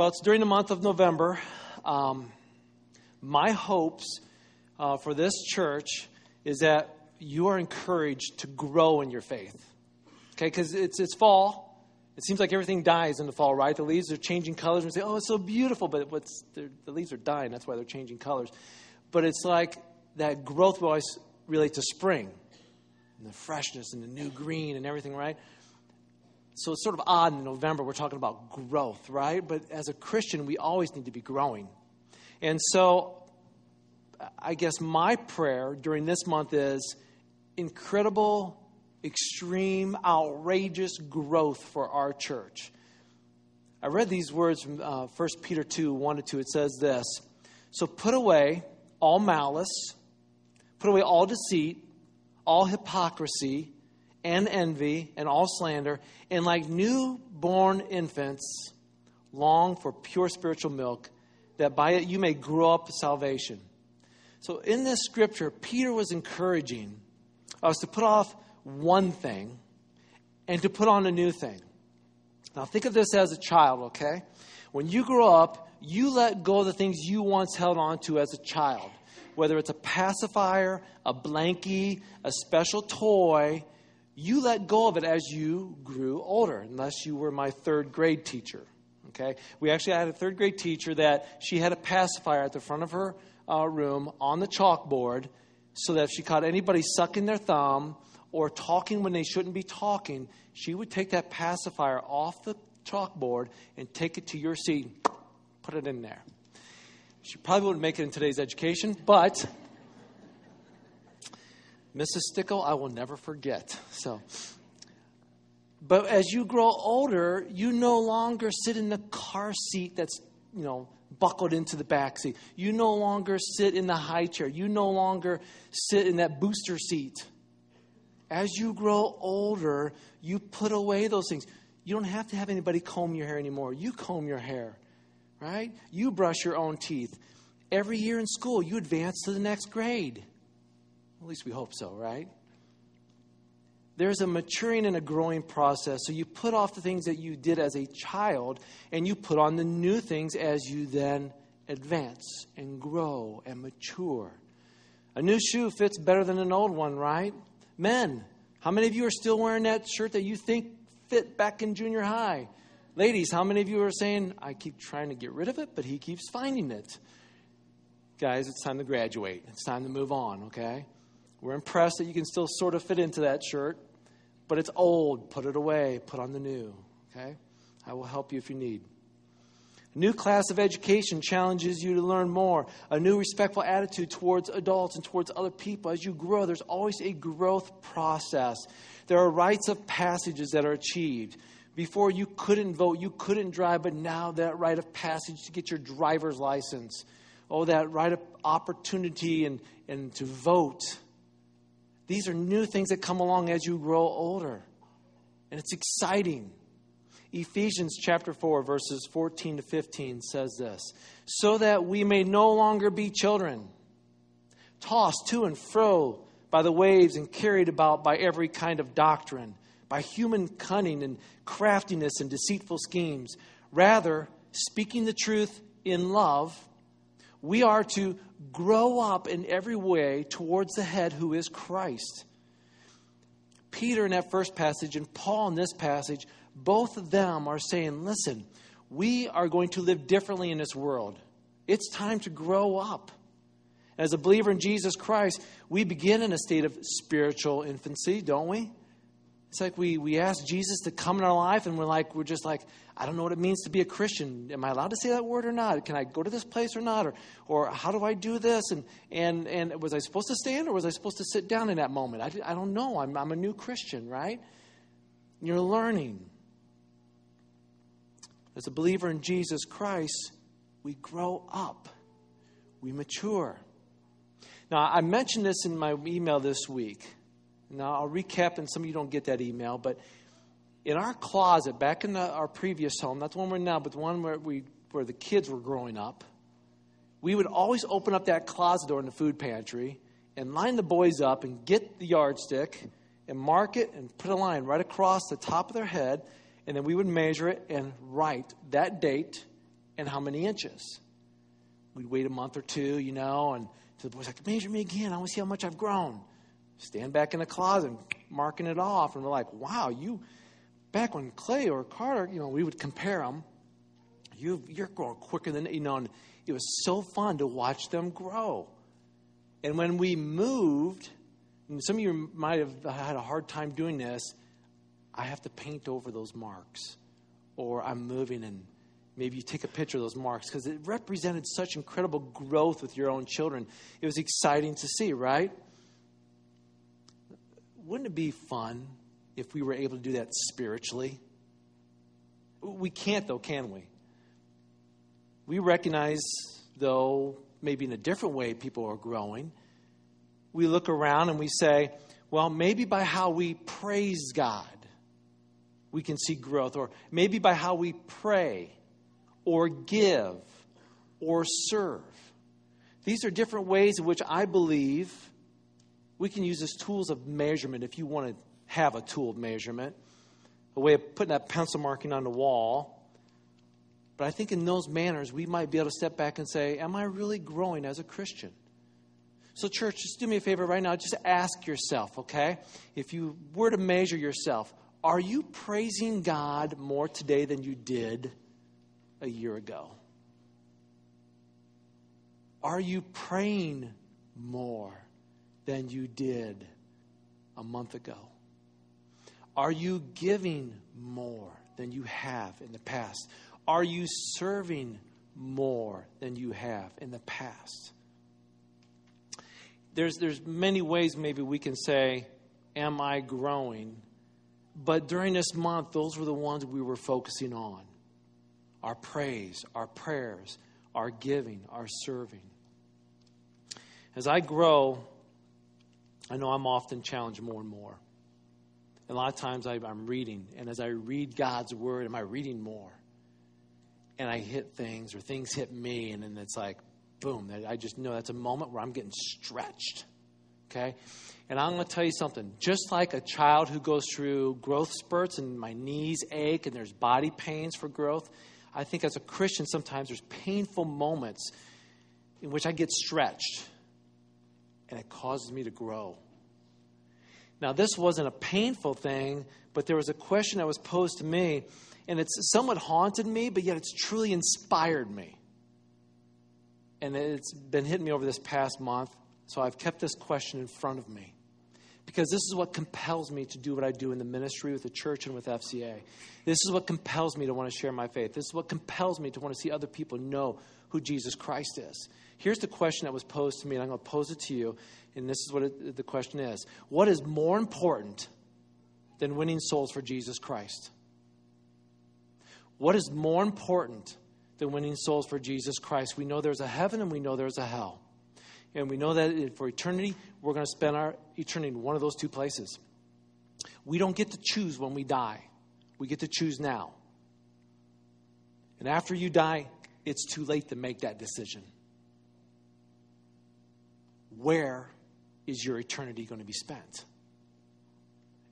Well, it's during the month of November. Um, my hopes uh, for this church is that you are encouraged to grow in your faith. Okay, because it's, it's fall. It seems like everything dies in the fall, right? The leaves are changing colors. We say, oh, it's so beautiful, but what's, the leaves are dying. That's why they're changing colors. But it's like that growth will always relate to spring and the freshness and the new green and everything, right? So it's sort of odd in November, we're talking about growth, right? But as a Christian, we always need to be growing. And so I guess my prayer during this month is incredible, extreme, outrageous growth for our church. I read these words from uh, 1 Peter 2 1 to 2. It says this So put away all malice, put away all deceit, all hypocrisy, and envy, and all slander, and like newborn infants, long for pure spiritual milk, that by it you may grow up to salvation. So in this scripture, Peter was encouraging us to put off one thing and to put on a new thing. Now, think of this as a child, okay? When you grow up, you let go of the things you once held on to as a child, whether it's a pacifier, a blankie, a special toy. You let go of it as you grew older, unless you were my third grade teacher. Okay? We actually had a third grade teacher that she had a pacifier at the front of her uh, room on the chalkboard so that if she caught anybody sucking their thumb or talking when they shouldn't be talking, she would take that pacifier off the chalkboard and take it to your seat put it in there. She probably wouldn't make it in today's education, but Mrs. Stickle, I will never forget. So, but as you grow older, you no longer sit in the car seat that's, you know, buckled into the back seat. You no longer sit in the high chair. You no longer sit in that booster seat. As you grow older, you put away those things. You don't have to have anybody comb your hair anymore. You comb your hair, right? You brush your own teeth. Every year in school, you advance to the next grade. At least we hope so, right? There's a maturing and a growing process. So you put off the things that you did as a child and you put on the new things as you then advance and grow and mature. A new shoe fits better than an old one, right? Men, how many of you are still wearing that shirt that you think fit back in junior high? Ladies, how many of you are saying, I keep trying to get rid of it, but he keeps finding it? Guys, it's time to graduate. It's time to move on, okay? We're impressed that you can still sort of fit into that shirt, but it's old. Put it away. Put on the new, okay? I will help you if you need. A new class of education challenges you to learn more. A new respectful attitude towards adults and towards other people. As you grow, there's always a growth process. There are rites of passages that are achieved. Before you couldn't vote, you couldn't drive, but now that rite of passage to get your driver's license. Oh, that right of opportunity and, and to vote. These are new things that come along as you grow older. And it's exciting. Ephesians chapter 4, verses 14 to 15 says this So that we may no longer be children, tossed to and fro by the waves and carried about by every kind of doctrine, by human cunning and craftiness and deceitful schemes. Rather, speaking the truth in love, we are to grow up in every way towards the head who is Christ. Peter in that first passage and Paul in this passage both of them are saying, listen, we are going to live differently in this world. It's time to grow up. As a believer in Jesus Christ, we begin in a state of spiritual infancy, don't we? It's like we, we ask Jesus to come in our life, and we're like, we're just like, I don't know what it means to be a Christian. Am I allowed to say that word or not? Can I go to this place or not? Or, or how do I do this? And, and, and was I supposed to stand or was I supposed to sit down in that moment? I, I don't know. I'm, I'm a new Christian, right? You're learning. As a believer in Jesus Christ, we grow up, we mature. Now, I mentioned this in my email this week. Now, I'll recap, and some of you don't get that email, but in our closet, back in the, our previous home, not the one we're in now, but the one where, we, where the kids were growing up, we would always open up that closet door in the food pantry and line the boys up and get the yardstick and mark it and put a line right across the top of their head and then we would measure it and write that date and how many inches. We'd wait a month or two, you know, and the boy's like, measure me again. I want to see how much I've grown. Stand back in the closet, marking it off, and we're like, wow, you, back when Clay or Carter, you know, we would compare them. You, you're growing quicker than, you know, and it was so fun to watch them grow. And when we moved, and some of you might have had a hard time doing this, I have to paint over those marks. Or I'm moving and maybe you take a picture of those marks because it represented such incredible growth with your own children. It was exciting to see, right? Wouldn't it be fun if we were able to do that spiritually? We can't, though, can we? We recognize, though, maybe in a different way people are growing. We look around and we say, well, maybe by how we praise God, we can see growth. Or maybe by how we pray or give or serve. These are different ways in which I believe we can use as tools of measurement if you want to have a tool of measurement, a way of putting that pencil marking on the wall. But I think in those manners, we might be able to step back and say, Am I really growing as a Christian? So, church, just do me a favor right now. Just ask yourself, okay? If you were to measure yourself, are you praising God more today than you did a year ago? Are you praying more than you did a month ago? Are you giving more than you have in the past? Are you serving more than you have in the past? There's, there's many ways maybe we can say, Am I growing? But during this month, those were the ones we were focusing on our praise, our prayers, our giving, our serving. As I grow, I know I'm often challenged more and more. A lot of times I, am reading, and as I read God's word, am I reading more? And I hit things, or things hit me, and then it's like, boom, I just know that's a moment where I'm getting stretched. Okay? And I'm going to tell you something. Just like a child who goes through growth spurts and my knees ache and there's body pains for growth, I think as a Christian, sometimes there's painful moments in which I get stretched and it causes me to grow. Now, this wasn't a painful thing, but there was a question that was posed to me, and it's somewhat haunted me, but yet it's truly inspired me. And it's been hitting me over this past month, so I've kept this question in front of me because this is what compels me to do what I do in the ministry with the church and with FCA. This is what compels me to want to share my faith. This is what compels me to want to see other people know who Jesus Christ is. Here's the question that was posed to me, and I'm going to pose it to you. And this is what it, the question is What is more important than winning souls for Jesus Christ? What is more important than winning souls for Jesus Christ? We know there's a heaven and we know there's a hell. And we know that for eternity, we're going to spend our eternity in one of those two places. We don't get to choose when we die, we get to choose now. And after you die, it's too late to make that decision. Where is your eternity going to be spent?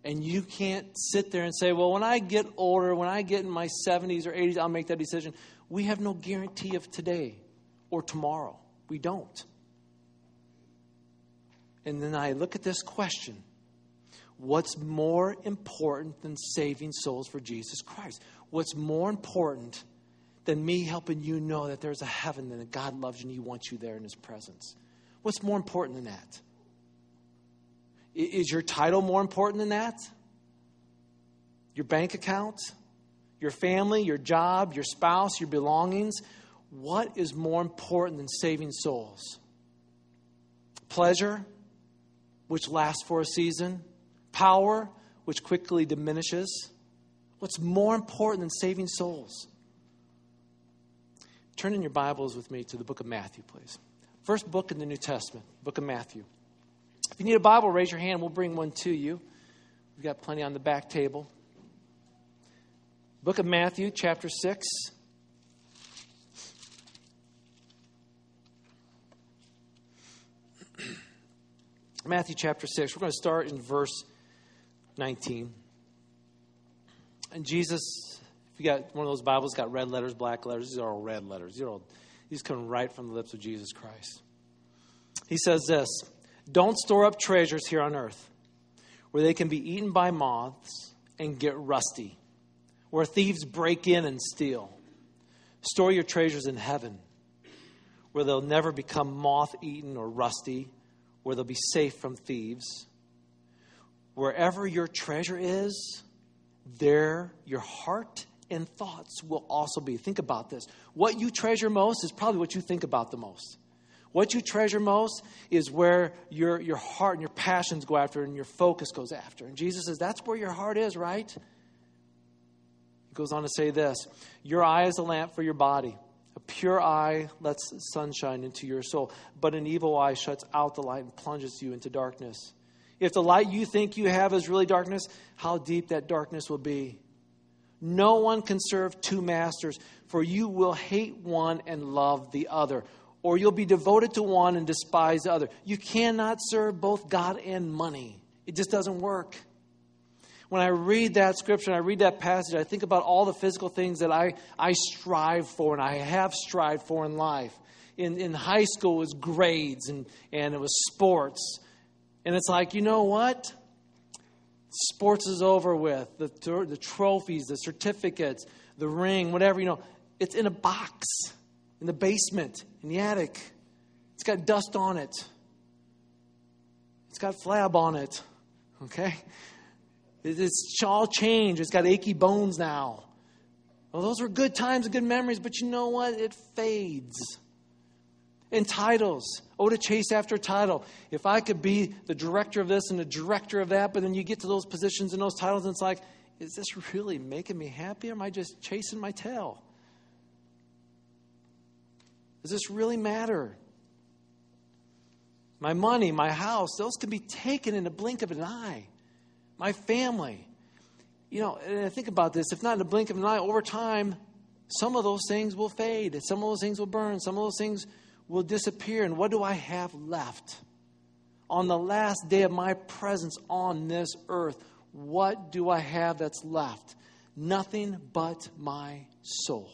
And you can't sit there and say, well, when I get older, when I get in my 70s or 80s, I'll make that decision. We have no guarantee of today or tomorrow. We don't. And then I look at this question What's more important than saving souls for Jesus Christ? What's more important than me helping you know that there's a heaven and that God loves you and He wants you there in His presence? What's more important than that? Is your title more important than that? Your bank account? Your family? Your job? Your spouse? Your belongings? What is more important than saving souls? Pleasure? which lasts for a season, power, which quickly diminishes. What's more important than saving souls? Turn in your Bibles with me to the book of Matthew, please. First book in the New Testament, book of Matthew. If you need a Bible, raise your hand. We'll bring one to you. We've got plenty on the back table. Book of Matthew, chapter 6. Matthew chapter 6. We're going to start in verse 19. And Jesus, If you got one of those Bibles, got red letters, black letters, these are all red letters. These, are all, these come right from the lips of Jesus Christ. He says this Don't store up treasures here on earth where they can be eaten by moths and get rusty, where thieves break in and steal. Store your treasures in heaven where they'll never become moth eaten or rusty, where they'll be safe from thieves. Wherever your treasure is, there your heart and thoughts will also be. Think about this. What you treasure most is probably what you think about the most. What you treasure most is where your, your heart and your passions go after and your focus goes after. And Jesus says, That's where your heart is, right? He goes on to say this Your eye is a lamp for your body. A pure eye lets sunshine into your soul, but an evil eye shuts out the light and plunges you into darkness. If the light you think you have is really darkness, how deep that darkness will be. No one can serve two masters, for you will hate one and love the other, or you'll be devoted to one and despise the other. You cannot serve both God and money. It just doesn't work. When I read that scripture and I read that passage, I think about all the physical things that I, I strive for and I have strived for in life. In, in high school, it was grades and, and it was sports. And it's like, you know what? Sports is over with. The, the trophies, the certificates, the ring, whatever, you know, it's in a box in the basement, in the attic. It's got dust on it, it's got flab on it. Okay? It's all changed. It's got achy bones now. Well, those were good times and good memories, but you know what? It fades. And titles. Oh, to chase after title. If I could be the director of this and the director of that, but then you get to those positions and those titles, and it's like, is this really making me happy, or am I just chasing my tail? Does this really matter? My money, my house, those can be taken in the blink of an eye my family. You know, and I think about this, if not in the blink of an eye, over time, some of those things will fade, some of those things will burn, some of those things will disappear. And what do I have left? On the last day of my presence on this earth, what do I have that's left? Nothing but my soul.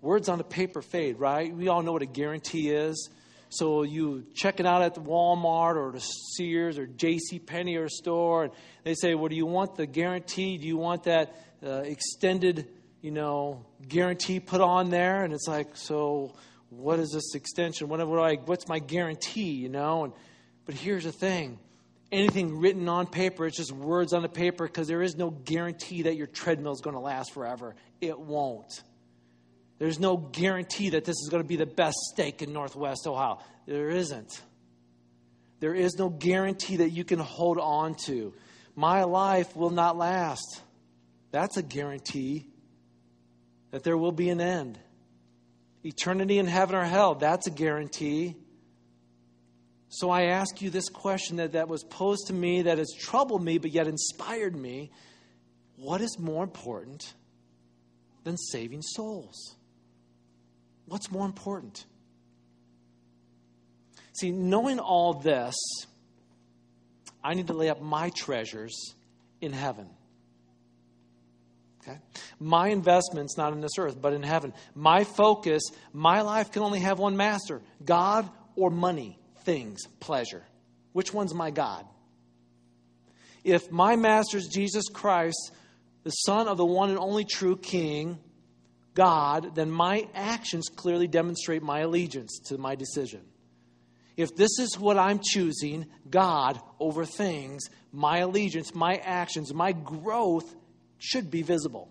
Words on the paper fade, right? We all know what a guarantee is. So you check it out at the Walmart or the Sears or J.C. Penney or store, and they say, "Well, do you want the guarantee? Do you want that uh, extended, you know, guarantee put on there?" And it's like, so what is this extension? What, what I, what's my guarantee? You know, and but here's the thing: anything written on paper, it's just words on the paper because there is no guarantee that your treadmill is going to last forever. It won't. There's no guarantee that this is going to be the best steak in Northwest Ohio. There isn't. There is no guarantee that you can hold on to. My life will not last. That's a guarantee that there will be an end. Eternity in heaven or hell, that's a guarantee. So I ask you this question that, that was posed to me, that has troubled me, but yet inspired me. What is more important than saving souls? What's more important? See, knowing all this, I need to lay up my treasures in heaven. Okay? My investment's not in this earth, but in heaven. My focus, my life can only have one master God or money, things, pleasure. Which one's my God? If my master is Jesus Christ, the Son of the one and only true King, God, then my actions clearly demonstrate my allegiance to my decision. If this is what I'm choosing, God over things, my allegiance, my actions, my growth should be visible.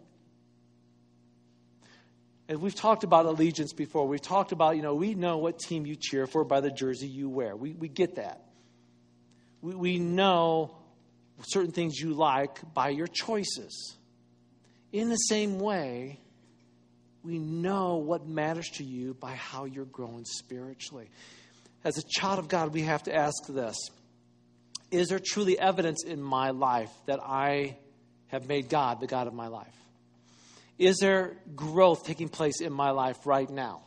And we've talked about allegiance before. We've talked about, you know, we know what team you cheer for by the jersey you wear. We, we get that. We, we know certain things you like by your choices. In the same way, we know what matters to you by how you're growing spiritually. As a child of God, we have to ask this Is there truly evidence in my life that I have made God the God of my life? Is there growth taking place in my life right now?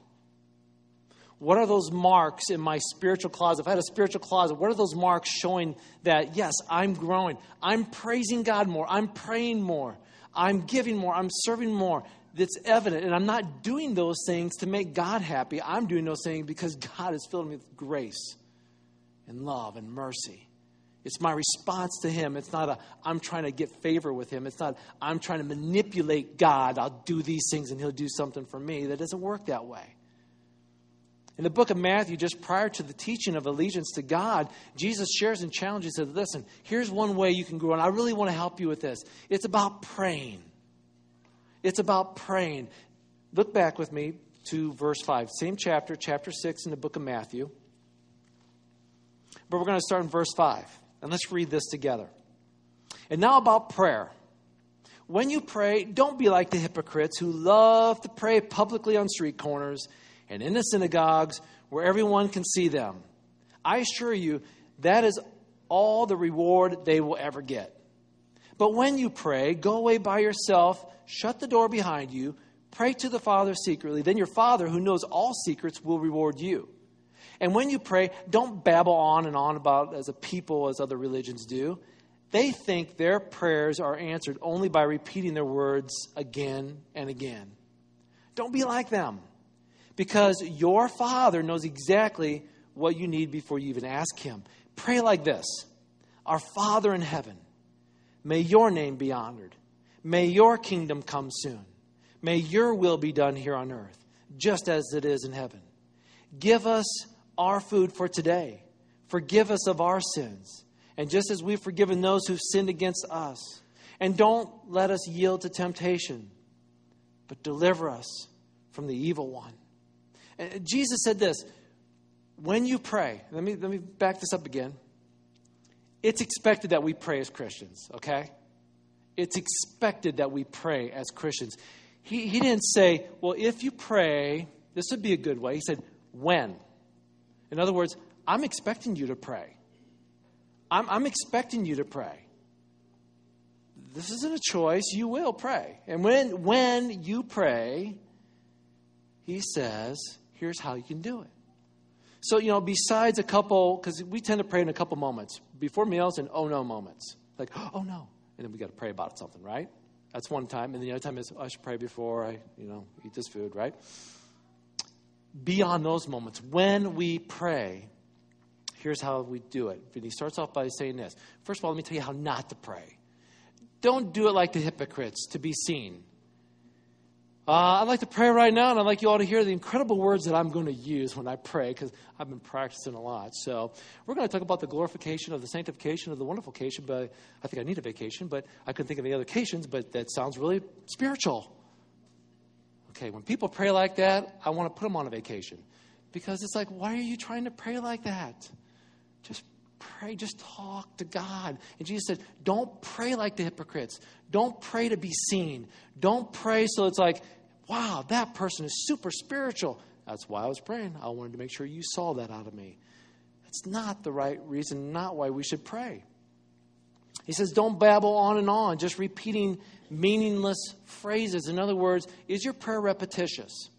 What are those marks in my spiritual closet? If I had a spiritual closet, what are those marks showing that, yes, I'm growing? I'm praising God more. I'm praying more. I'm giving more. I'm serving more. That's evident. And I'm not doing those things to make God happy. I'm doing those things because God has filled me with grace and love and mercy. It's my response to Him. It's not a, I'm trying to get favor with Him. It's not, I'm trying to manipulate God. I'll do these things and He'll do something for me. That doesn't work that way. In the book of Matthew, just prior to the teaching of allegiance to God, Jesus shares and challenges says, Listen, here's one way you can grow, and I really want to help you with this. It's about praying. It's about praying. Look back with me to verse 5, same chapter, chapter 6 in the book of Matthew. But we're going to start in verse 5. And let's read this together. And now about prayer. When you pray, don't be like the hypocrites who love to pray publicly on street corners and in the synagogues where everyone can see them. I assure you, that is all the reward they will ever get. But when you pray, go away by yourself, shut the door behind you, pray to the Father secretly. Then your Father, who knows all secrets, will reward you. And when you pray, don't babble on and on about as a people as other religions do. They think their prayers are answered only by repeating their words again and again. Don't be like them because your Father knows exactly what you need before you even ask Him. Pray like this Our Father in heaven, may your name be honored. May your kingdom come soon. May your will be done here on earth, just as it is in heaven. Give us our food for today. Forgive us of our sins. And just as we've forgiven those who've sinned against us. And don't let us yield to temptation, but deliver us from the evil one. And Jesus said this when you pray, let me, let me back this up again. It's expected that we pray as Christians, okay? It's expected that we pray as Christians. He, he didn't say, well, if you pray, this would be a good way. He said, when. In other words, I'm expecting you to pray. I'm, I'm expecting you to pray. This isn't a choice. You will pray. And when, when you pray, he says, here's how you can do it. So, you know, besides a couple, because we tend to pray in a couple moments before meals and oh no moments. Like, oh no. And then we got to pray about something, right? That's one time. And the other time is, oh, I should pray before I, you know, eat this food, right? Beyond those moments, when we pray, here's how we do it. And he starts off by saying this. First of all, let me tell you how not to pray. Don't do it like the hypocrites to be seen. Uh, I'd like to pray right now, and I'd like you all to hear the incredible words that I'm going to use when I pray because I've been practicing a lot. So, we're going to talk about the glorification of the sanctification of the wonderful wonderfulcation, but I think I need a vacation, but I couldn't think of any other occasions, but that sounds really spiritual. Okay, when people pray like that, I want to put them on a vacation because it's like, why are you trying to pray like that? Just pray, just talk to God. And Jesus said, don't pray like the hypocrites. Don't pray to be seen. Don't pray so it's like, wow, that person is super spiritual. That's why I was praying. I wanted to make sure you saw that out of me. That's not the right reason, not why we should pray. He says, don't babble on and on, just repeating meaningless phrases. In other words, is your prayer repetitious?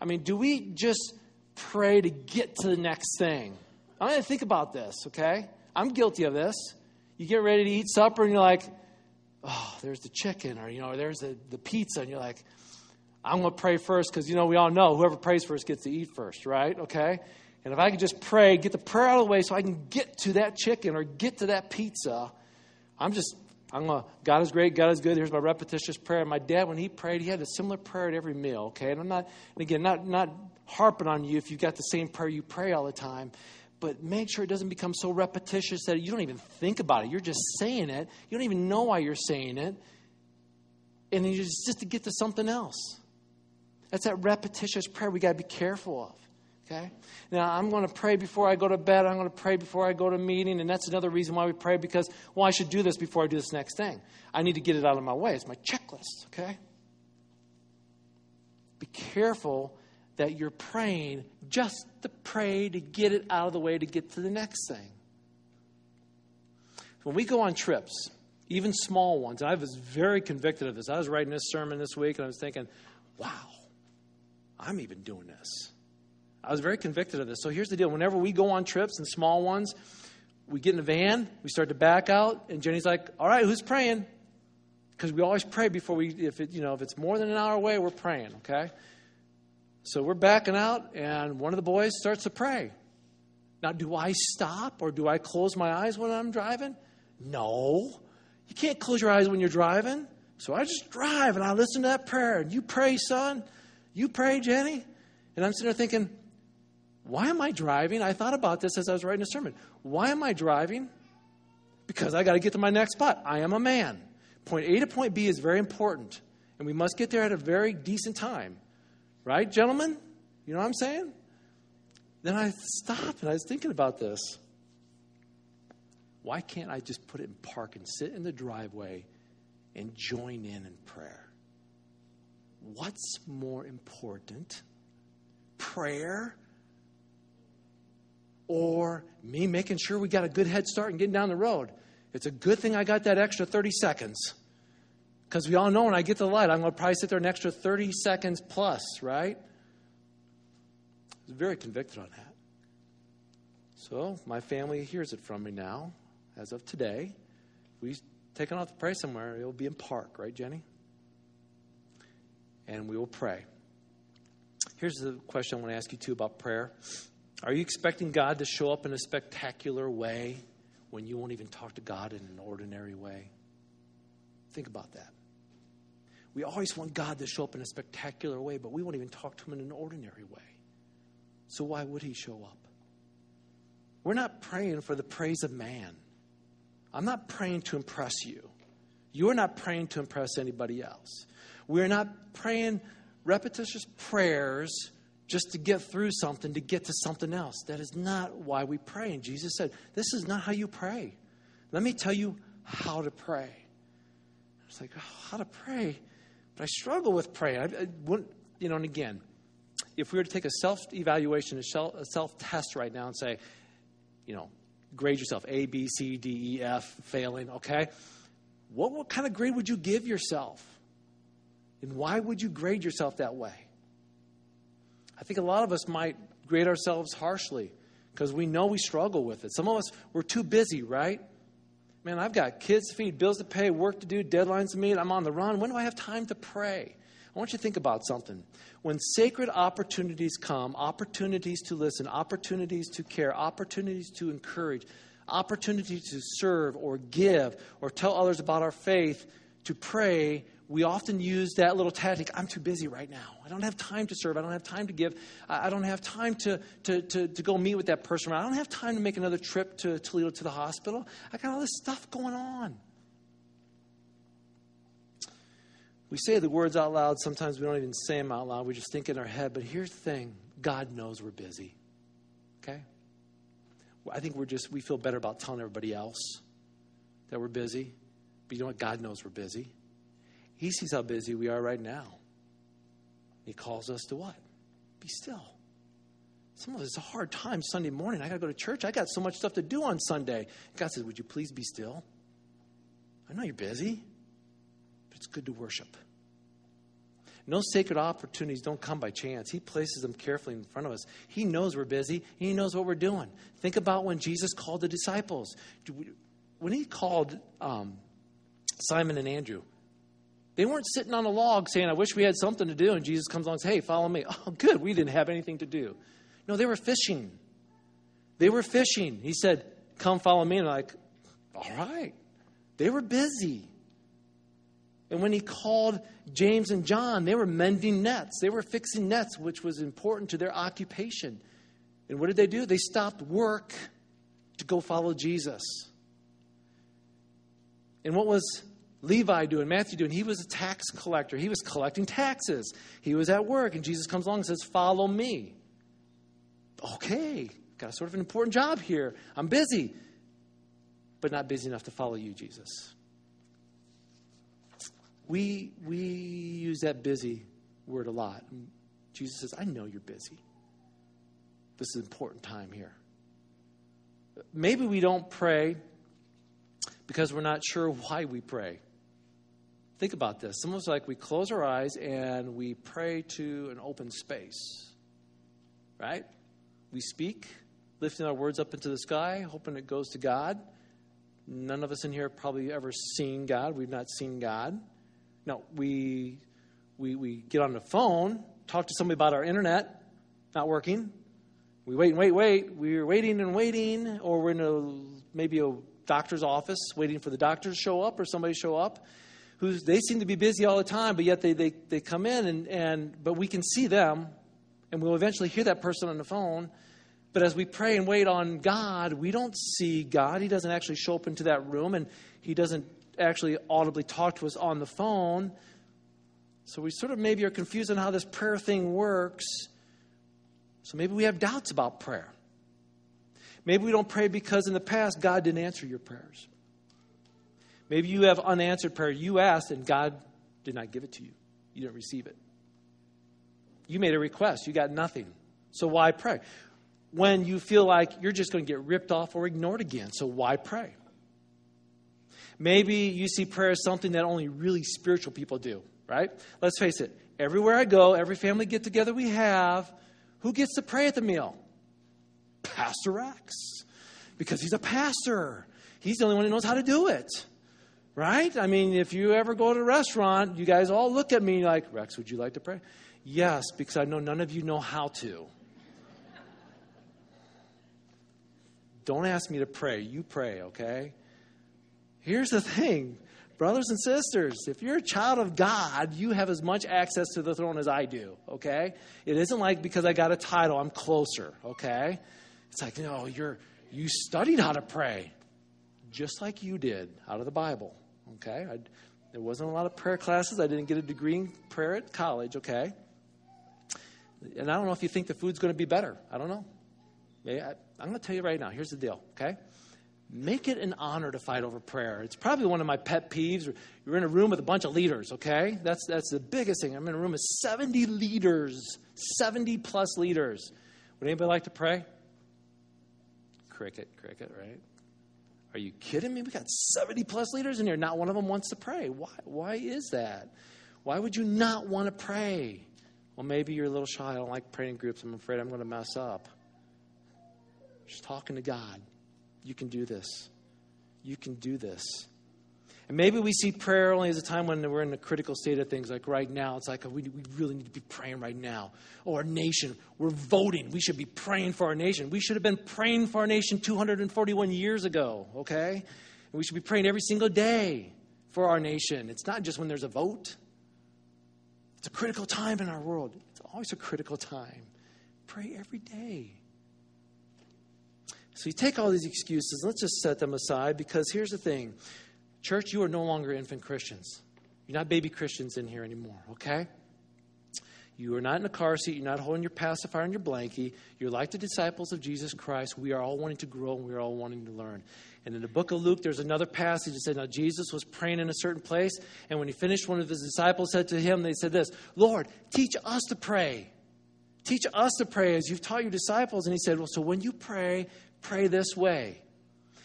I mean, do we just pray to get to the next thing? I mean, think about this, okay? I'm guilty of this. You get ready to eat supper and you're like, oh, there's the chicken, or, you know, there's the, the pizza, and you're like, I'm going to pray first because, you know, we all know whoever prays first gets to eat first, right? Okay? And if I could just pray, get the prayer out of the way so I can get to that chicken or get to that pizza, I'm just, I'm to, God is great, God is good. Here's my repetitious prayer. My dad, when he prayed, he had a similar prayer at every meal, okay? And I'm not, and again, not, not harping on you if you've got the same prayer you pray all the time but make sure it doesn't become so repetitious that you don't even think about it. You're just saying it. You don't even know why you're saying it. And it's just to get to something else. That's that repetitious prayer we got to be careful of. Okay? Now, I'm going to pray before I go to bed. I'm going to pray before I go to meeting. And that's another reason why we pray because, well, I should do this before I do this next thing. I need to get it out of my way. It's my checklist. Okay? Be careful that you're praying just to pray to get it out of the way to get to the next thing. When we go on trips, even small ones, I was very convicted of this. I was writing this sermon this week and I was thinking, wow, I'm even doing this. I was very convicted of this. So here's the deal whenever we go on trips and small ones, we get in the van, we start to back out, and Jenny's like, All right, who's praying? Because we always pray before we, if it, you know, if it's more than an hour away, we're praying, okay? So we're backing out, and one of the boys starts to pray. Now, do I stop or do I close my eyes when I'm driving? No. You can't close your eyes when you're driving. So I just drive and I listen to that prayer. And you pray, son. You pray, Jenny. And I'm sitting there thinking, why am I driving? I thought about this as I was writing a sermon. Why am I driving? Because I got to get to my next spot. I am a man. Point A to point B is very important. And we must get there at a very decent time. Right, gentlemen? You know what I'm saying? Then I stopped and I was thinking about this. Why can't I just put it in park and sit in the driveway and join in in prayer? What's more important? Prayer or me making sure we got a good head start and getting down the road? It's a good thing I got that extra 30 seconds. Because we all know when I get to the light, I'm going to probably sit there an extra 30 seconds plus, right? I was very convicted on that. So my family hears it from me now, as of today. We taken off to pray somewhere, it will be in park, right, Jenny? And we will pray. Here's the question I want to ask you too about prayer. Are you expecting God to show up in a spectacular way when you won't even talk to God in an ordinary way? Think about that. We always want God to show up in a spectacular way, but we won't even talk to Him in an ordinary way. So why would He show up? We're not praying for the praise of man. I'm not praying to impress you. You're not praying to impress anybody else. We're not praying repetitious prayers just to get through something, to get to something else. That is not why we pray. And Jesus said, This is not how you pray. Let me tell you how to pray. It's like, oh, how to pray? But I struggle with praying. I, I you know, and again, if we were to take a self evaluation, a self test right now and say, you know, grade yourself A, B, C, D, E, F, failing, okay? What, what kind of grade would you give yourself? And why would you grade yourself that way? I think a lot of us might grade ourselves harshly because we know we struggle with it. Some of us, we're too busy, right? Man, I've got kids to feed, bills to pay, work to do, deadlines to meet. I'm on the run. When do I have time to pray? I want you to think about something. When sacred opportunities come, opportunities to listen, opportunities to care, opportunities to encourage, opportunities to serve or give or tell others about our faith, to pray, we often use that little tactic I'm too busy right now. I don't have time to serve. I don't have time to give. I don't have time to, to, to, to go meet with that person. I don't have time to make another trip to Toledo to the hospital. I got all this stuff going on. We say the words out loud. Sometimes we don't even say them out loud. We just think in our head. But here's the thing God knows we're busy. Okay? I think we're just, we feel better about telling everybody else that we're busy. But you know what? God knows we're busy. He sees how busy we are right now. He calls us to what? Be still. Some of us, it's a hard time Sunday morning. I got to go to church. I got so much stuff to do on Sunday. God says, Would you please be still? I know you're busy, but it's good to worship. No sacred opportunities don't come by chance. He places them carefully in front of us. He knows we're busy. He knows what we're doing. Think about when Jesus called the disciples. When he called um, Simon and Andrew, they weren't sitting on a log saying, I wish we had something to do. And Jesus comes along and says, Hey, follow me. Oh, good. We didn't have anything to do. No, they were fishing. They were fishing. He said, Come follow me. And I'm like, All right. They were busy. And when he called James and John, they were mending nets. They were fixing nets, which was important to their occupation. And what did they do? They stopped work to go follow Jesus. And what was Levi doing, Matthew doing? He was a tax collector. He was collecting taxes. He was at work, and Jesus comes along and says, Follow me. Okay, got a sort of an important job here. I'm busy, but not busy enough to follow you, Jesus. We, we use that busy word a lot. Jesus says, I know you're busy. This is an important time here. Maybe we don't pray because we're not sure why we pray. Think about this. It's almost like we close our eyes and we pray to an open space. right? We speak, lifting our words up into the sky, hoping it goes to God. None of us in here probably ever seen God. We've not seen God. No, we, we, we get on the phone, talk to somebody about our internet not working. We wait and wait, wait. We're waiting and waiting, or we're in a, maybe a doctor's office waiting for the doctor to show up or somebody show up. Who's, they seem to be busy all the time, but yet they, they, they come in, and, and, but we can see them, and we'll eventually hear that person on the phone but as we pray and wait on God, we don't see God. He doesn't actually show up into that room, and He doesn't actually audibly talk to us on the phone. So we sort of maybe are confused on how this prayer thing works. So maybe we have doubts about prayer. Maybe we don't pray because in the past God didn't answer your prayers. Maybe you have unanswered prayer. You asked and God did not give it to you. You didn't receive it. You made a request, you got nothing. So why pray? when you feel like you're just going to get ripped off or ignored again. So why pray? Maybe you see prayer as something that only really spiritual people do, right? Let's face it. Everywhere I go, every family get together we have, who gets to pray at the meal? Pastor Rex. Because he's a pastor. He's the only one who knows how to do it. Right? I mean, if you ever go to a restaurant, you guys all look at me like, Rex, would you like to pray? Yes, because I know none of you know how to. Don't ask me to pray. You pray, okay? Here's the thing, brothers and sisters, if you're a child of God, you have as much access to the throne as I do, okay? It isn't like because I got a title, I'm closer, okay? It's like, no, you're you studied how to pray just like you did out of the Bible, okay? I, there wasn't a lot of prayer classes. I didn't get a degree in prayer at college, okay? And I don't know if you think the food's going to be better. I don't know. Maybe I, I'm going to tell you right now here's the deal, okay? Make it an honor to fight over prayer. It's probably one of my pet peeves. You're in a room with a bunch of leaders, okay? That's, that's the biggest thing. I'm in a room with 70 leaders, 70 plus leaders. Would anybody like to pray? Cricket, cricket, right? Are you kidding me? We got 70 plus leaders in here. Not one of them wants to pray. Why, why is that? Why would you not want to pray? Well, maybe you're a little shy. I don't like praying groups. I'm afraid I'm going to mess up. Just talking to God. You can do this. You can do this. And maybe we see prayer only as a time when we're in a critical state of things, like right now. It's like, we, we really need to be praying right now. Oh, our nation, we're voting. We should be praying for our nation. We should have been praying for our nation 241 years ago, okay? And we should be praying every single day for our nation. It's not just when there's a vote, it's a critical time in our world. It's always a critical time. Pray every day. So you take all these excuses, let's just set them aside because here's the thing Church, you are no longer infant Christians. You're not baby Christians in here anymore, okay? You are not in a car seat. You're not holding your pacifier and your blankie. You're like the disciples of Jesus Christ. We are all wanting to grow and we are all wanting to learn. And in the book of Luke, there's another passage that said, Now Jesus was praying in a certain place, and when he finished, one of his disciples said to him, They said this, Lord, teach us to pray. Teach us to pray as you've taught your disciples. And he said, Well, so when you pray, pray this way.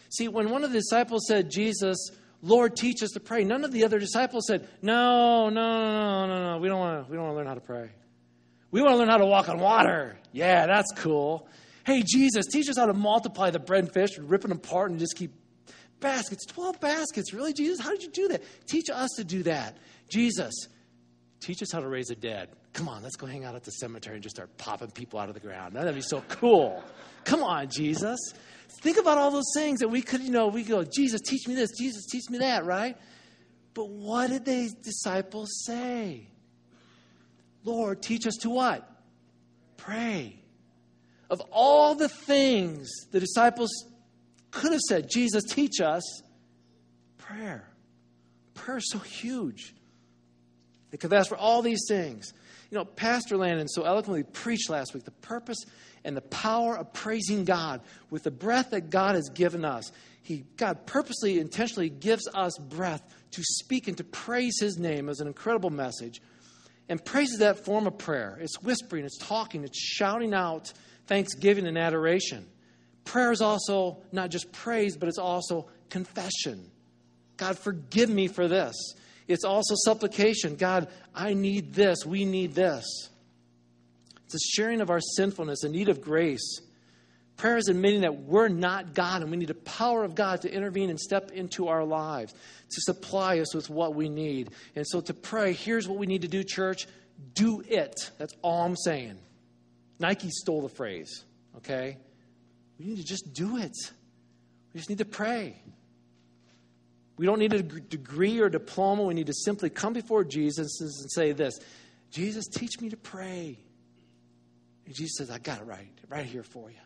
See, when one of the disciples said, Jesus, Lord, teach us to pray, none of the other disciples said, No, no, no, no, no, we don't want to, we don't want to learn how to pray. We want to learn how to walk on water. Yeah, that's cool. Hey, Jesus, teach us how to multiply the bread and fish, rip them apart and just keep baskets, 12 baskets. Really, Jesus? How did you do that? Teach us to do that. Jesus, teach us how to raise the dead. Come on, let's go hang out at the cemetery and just start popping people out of the ground. That'd be so cool. Come on, Jesus. Think about all those things that we could, you know, we go, Jesus, teach me this, Jesus, teach me that, right? But what did the disciples say? Lord, teach us to what? Pray. Of all the things the disciples could have said, Jesus, teach us, prayer. Prayer is so huge. They asked for all these things. You know, Pastor Landon so eloquently preached last week the purpose and the power of praising God with the breath that God has given us. He, God purposely, intentionally gives us breath to speak and to praise His name as an incredible message. And praise is that form of prayer. It's whispering, it's talking, it's shouting out thanksgiving and adoration. Prayer is also not just praise, but it's also confession. God, forgive me for this. It's also supplication. God, I need this. We need this. It's a sharing of our sinfulness, a need of grace. Prayer is admitting that we're not God and we need the power of God to intervene and step into our lives, to supply us with what we need. And so to pray, here's what we need to do, church do it. That's all I'm saying. Nike stole the phrase, okay? We need to just do it. We just need to pray. We don't need a degree or diploma. We need to simply come before Jesus and say this Jesus, teach me to pray. And Jesus says, I got it right, right here for you.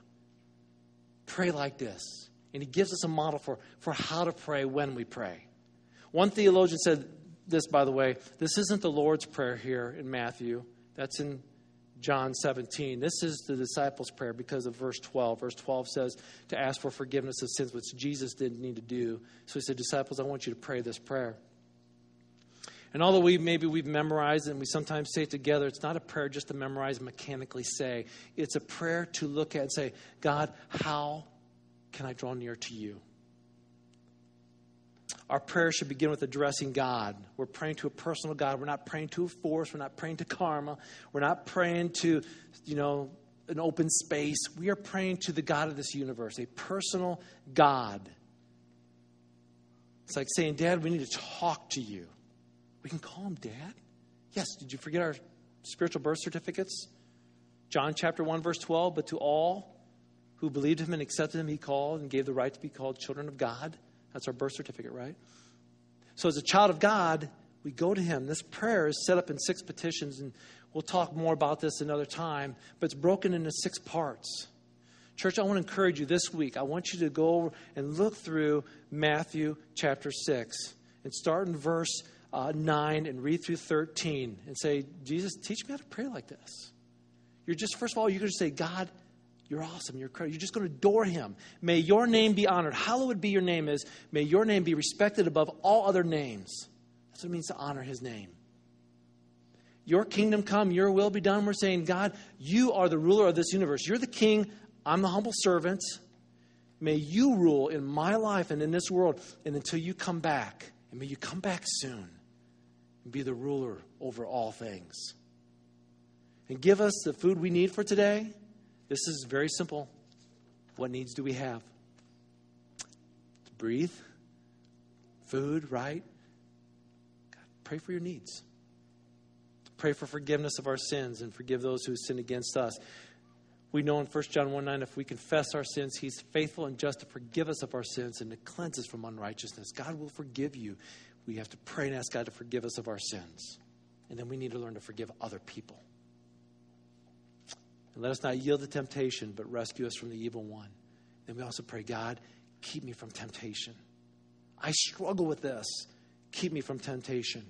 Pray like this. And he gives us a model for, for how to pray when we pray. One theologian said this, by the way this isn't the Lord's Prayer here in Matthew, that's in John 17. This is the disciples' prayer because of verse 12. Verse 12 says to ask for forgiveness of sins, which Jesus didn't need to do. So he said, Disciples, I want you to pray this prayer. And although we maybe we've memorized and we sometimes say it together, it's not a prayer just to memorize and mechanically say. It's a prayer to look at and say, God, how can I draw near to you? Our prayer should begin with addressing God. We're praying to a personal God. We're not praying to a force. We're not praying to karma. We're not praying to, you know, an open space. We are praying to the God of this universe, a personal God. It's like saying, Dad, we need to talk to you. We can call him Dad? Yes. Did you forget our spiritual birth certificates? John chapter 1, verse 12. But to all who believed him and accepted him, he called and gave the right to be called children of God. That's our birth certificate, right? So, as a child of God, we go to Him. This prayer is set up in six petitions, and we'll talk more about this another time, but it's broken into six parts. Church, I want to encourage you this week. I want you to go and look through Matthew chapter 6 and start in verse uh, 9 and read through 13 and say, Jesus, teach me how to pray like this. You're just, first of all, you're going to say, God, you're awesome. You're incredible. You're just going to adore him. May your name be honored. Hallowed be your name is, may your name be respected above all other names. That's what it means to honor his name. Your kingdom come, your will be done. We're saying, God, you are the ruler of this universe. You're the king. I'm the humble servant. May you rule in my life and in this world. And until you come back, and may you come back soon and be the ruler over all things. And give us the food we need for today this is very simple. What needs do we have? To breathe, food, right? God, pray for your needs. Pray for forgiveness of our sins and forgive those who sin against us. We know in 1 John 1 9, if we confess our sins, He's faithful and just to forgive us of our sins and to cleanse us from unrighteousness. God will forgive you. We have to pray and ask God to forgive us of our sins. And then we need to learn to forgive other people. And let us not yield to temptation, but rescue us from the evil one. Then we also pray, God, keep me from temptation. I struggle with this. Keep me from temptation.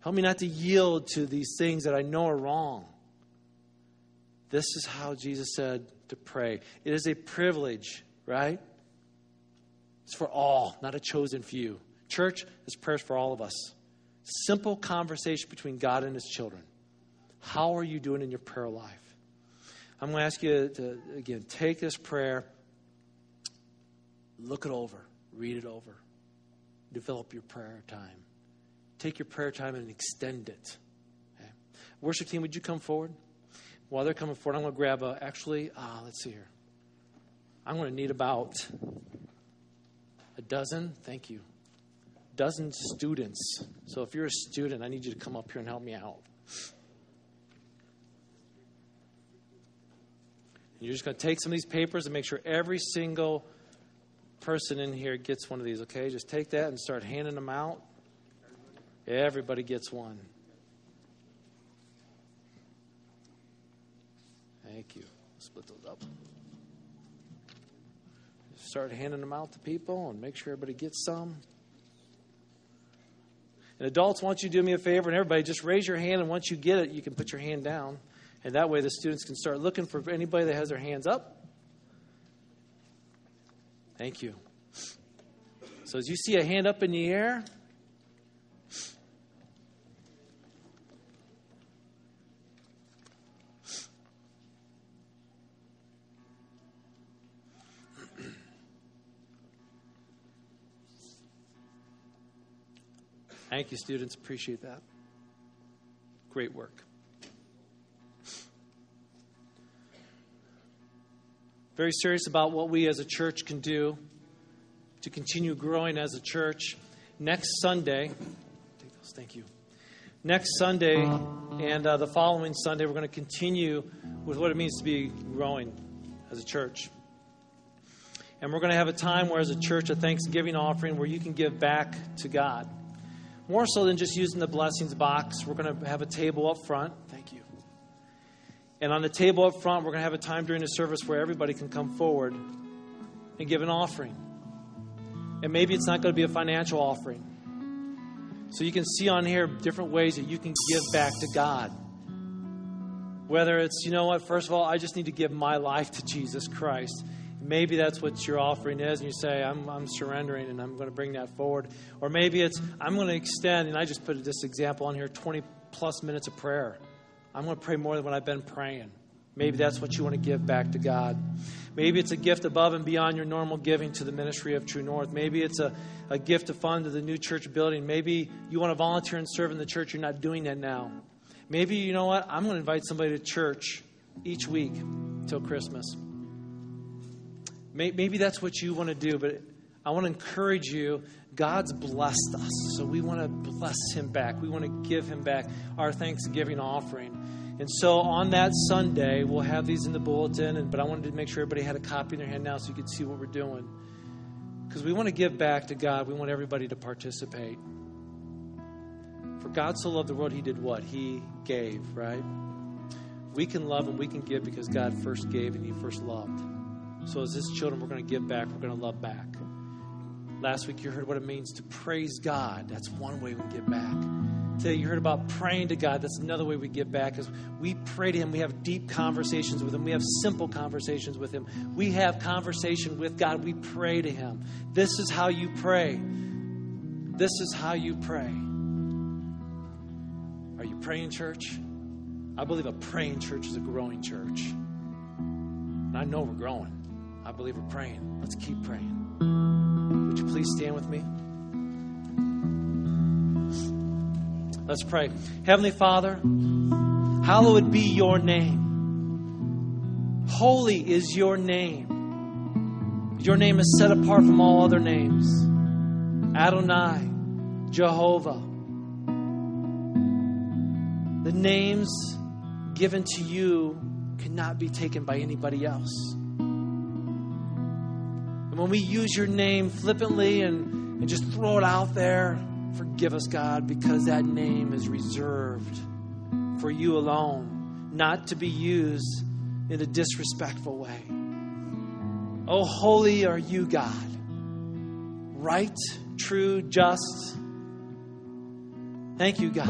Help me not to yield to these things that I know are wrong. This is how Jesus said to pray. It is a privilege, right? It's for all, not a chosen few. Church, is prayers for all of us. Simple conversation between God and his children. How are you doing in your prayer life? I'm going to ask you to, again, take this prayer, look it over, read it over, develop your prayer time. Take your prayer time and extend it. Okay? Worship team, would you come forward? While they're coming forward, I'm going to grab a, actually, uh, let's see here. I'm going to need about a dozen, thank you, dozen students. So if you're a student, I need you to come up here and help me out. You're just going to take some of these papers and make sure every single person in here gets one of these, okay? Just take that and start handing them out. Everybody gets one. Thank you. Split those up. Start handing them out to people and make sure everybody gets some. And adults, want you do me a favor, and everybody, just raise your hand, and once you get it, you can put your hand down. And that way the students can start looking for anybody that has their hands up. Thank you. So as you see a hand up in the air, Thank you, students. Appreciate that. Great work. Very serious about what we as a church can do to continue growing as a church. Next Sunday, thank you. Next Sunday and uh, the following Sunday, we're going to continue with what it means to be growing as a church. And we're going to have a time where, as a church, a Thanksgiving offering where you can give back to God. More so than just using the blessings box, we're going to have a table up front. Thank you. And on the table up front, we're going to have a time during the service where everybody can come forward and give an offering. And maybe it's not going to be a financial offering. So you can see on here different ways that you can give back to God. Whether it's, you know what, first of all, I just need to give my life to Jesus Christ. Maybe that's what your offering is, and you say, I'm, I'm surrendering and I'm going to bring that forward. Or maybe it's, I'm going to extend, and I just put this example on here 20 plus minutes of prayer. I'm going to pray more than what I've been praying. Maybe that's what you want to give back to God. Maybe it's a gift above and beyond your normal giving to the ministry of True North. Maybe it's a, a gift to fund to the new church building. Maybe you want to volunteer and serve in the church. You're not doing that now. Maybe, you know what? I'm going to invite somebody to church each week till Christmas. Maybe that's what you want to do, but I want to encourage you. God's blessed us, so we want to bless Him back. We want to give Him back our Thanksgiving offering. And so on that Sunday, we'll have these in the bulletin, and, but I wanted to make sure everybody had a copy in their hand now so you could see what we're doing. Because we want to give back to God, we want everybody to participate. For God so loved the world, He did what? He gave, right? We can love and we can give because God first gave and He first loved. So, as His children, we're going to give back, we're going to love back. Last week, you heard what it means to praise God. That's one way we get back. Today, you heard about praying to God. That's another way we give back. Is we pray to Him. We have deep conversations with Him. We have simple conversations with Him. We have conversation with God. We pray to Him. This is how you pray. This is how you pray. Are you praying, church? I believe a praying church is a growing church. And I know we're growing. I believe we're praying. Let's keep praying. Would you please stand with me? Let's pray. Heavenly Father, hallowed be your name. Holy is your name. Your name is set apart from all other names. Adonai, Jehovah. The names given to you cannot be taken by anybody else. When we use your name flippantly and, and just throw it out there, forgive us, God, because that name is reserved for you alone, not to be used in a disrespectful way. Oh, holy are you, God. Right, true, just. Thank you, God.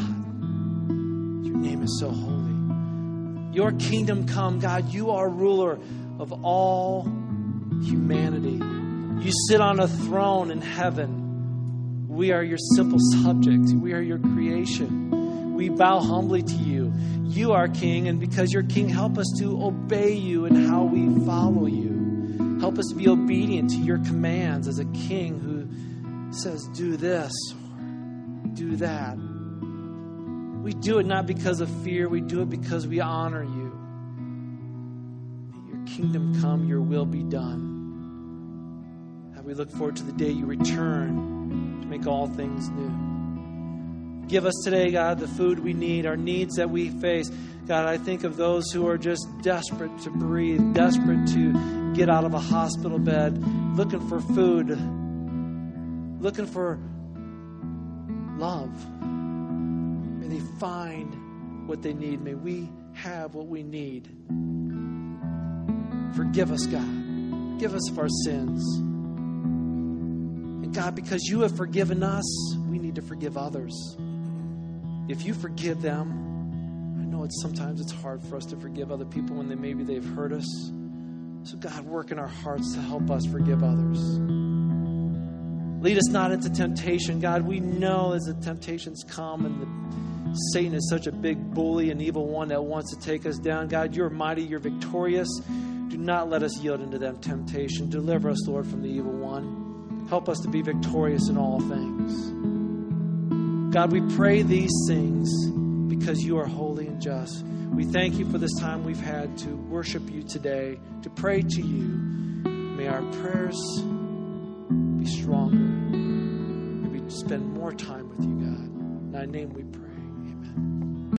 Your name is so holy. Your kingdom come, God. You are ruler of all humanity. You sit on a throne in heaven. We are your simple subjects. We are your creation. We bow humbly to you. You are king, and because you're king, help us to obey you and how we follow you. Help us to be obedient to your commands as a king who says, do this or do that. We do it not because of fear, we do it because we honor you. May your kingdom come, your will be done. And we look forward to the day you return to make all things new. Give us today, God, the food we need, our needs that we face. God, I think of those who are just desperate to breathe, desperate to get out of a hospital bed, looking for food, looking for love May they find what they need. May we have what we need. Forgive us, God. Forgive us of our sins. God, because you have forgiven us, we need to forgive others. If you forgive them, I know it's sometimes it's hard for us to forgive other people when they maybe they've hurt us. So God, work in our hearts to help us forgive others. Lead us not into temptation, God. We know as the temptations come and the Satan is such a big bully and evil one that wants to take us down. God, you're mighty, you're victorious. Do not let us yield into that temptation. Deliver us, Lord, from the evil one. Help us to be victorious in all things. God, we pray these things because you are holy and just. We thank you for this time we've had to worship you today, to pray to you. May our prayers be stronger. May we spend more time with you, God. In thy name we pray.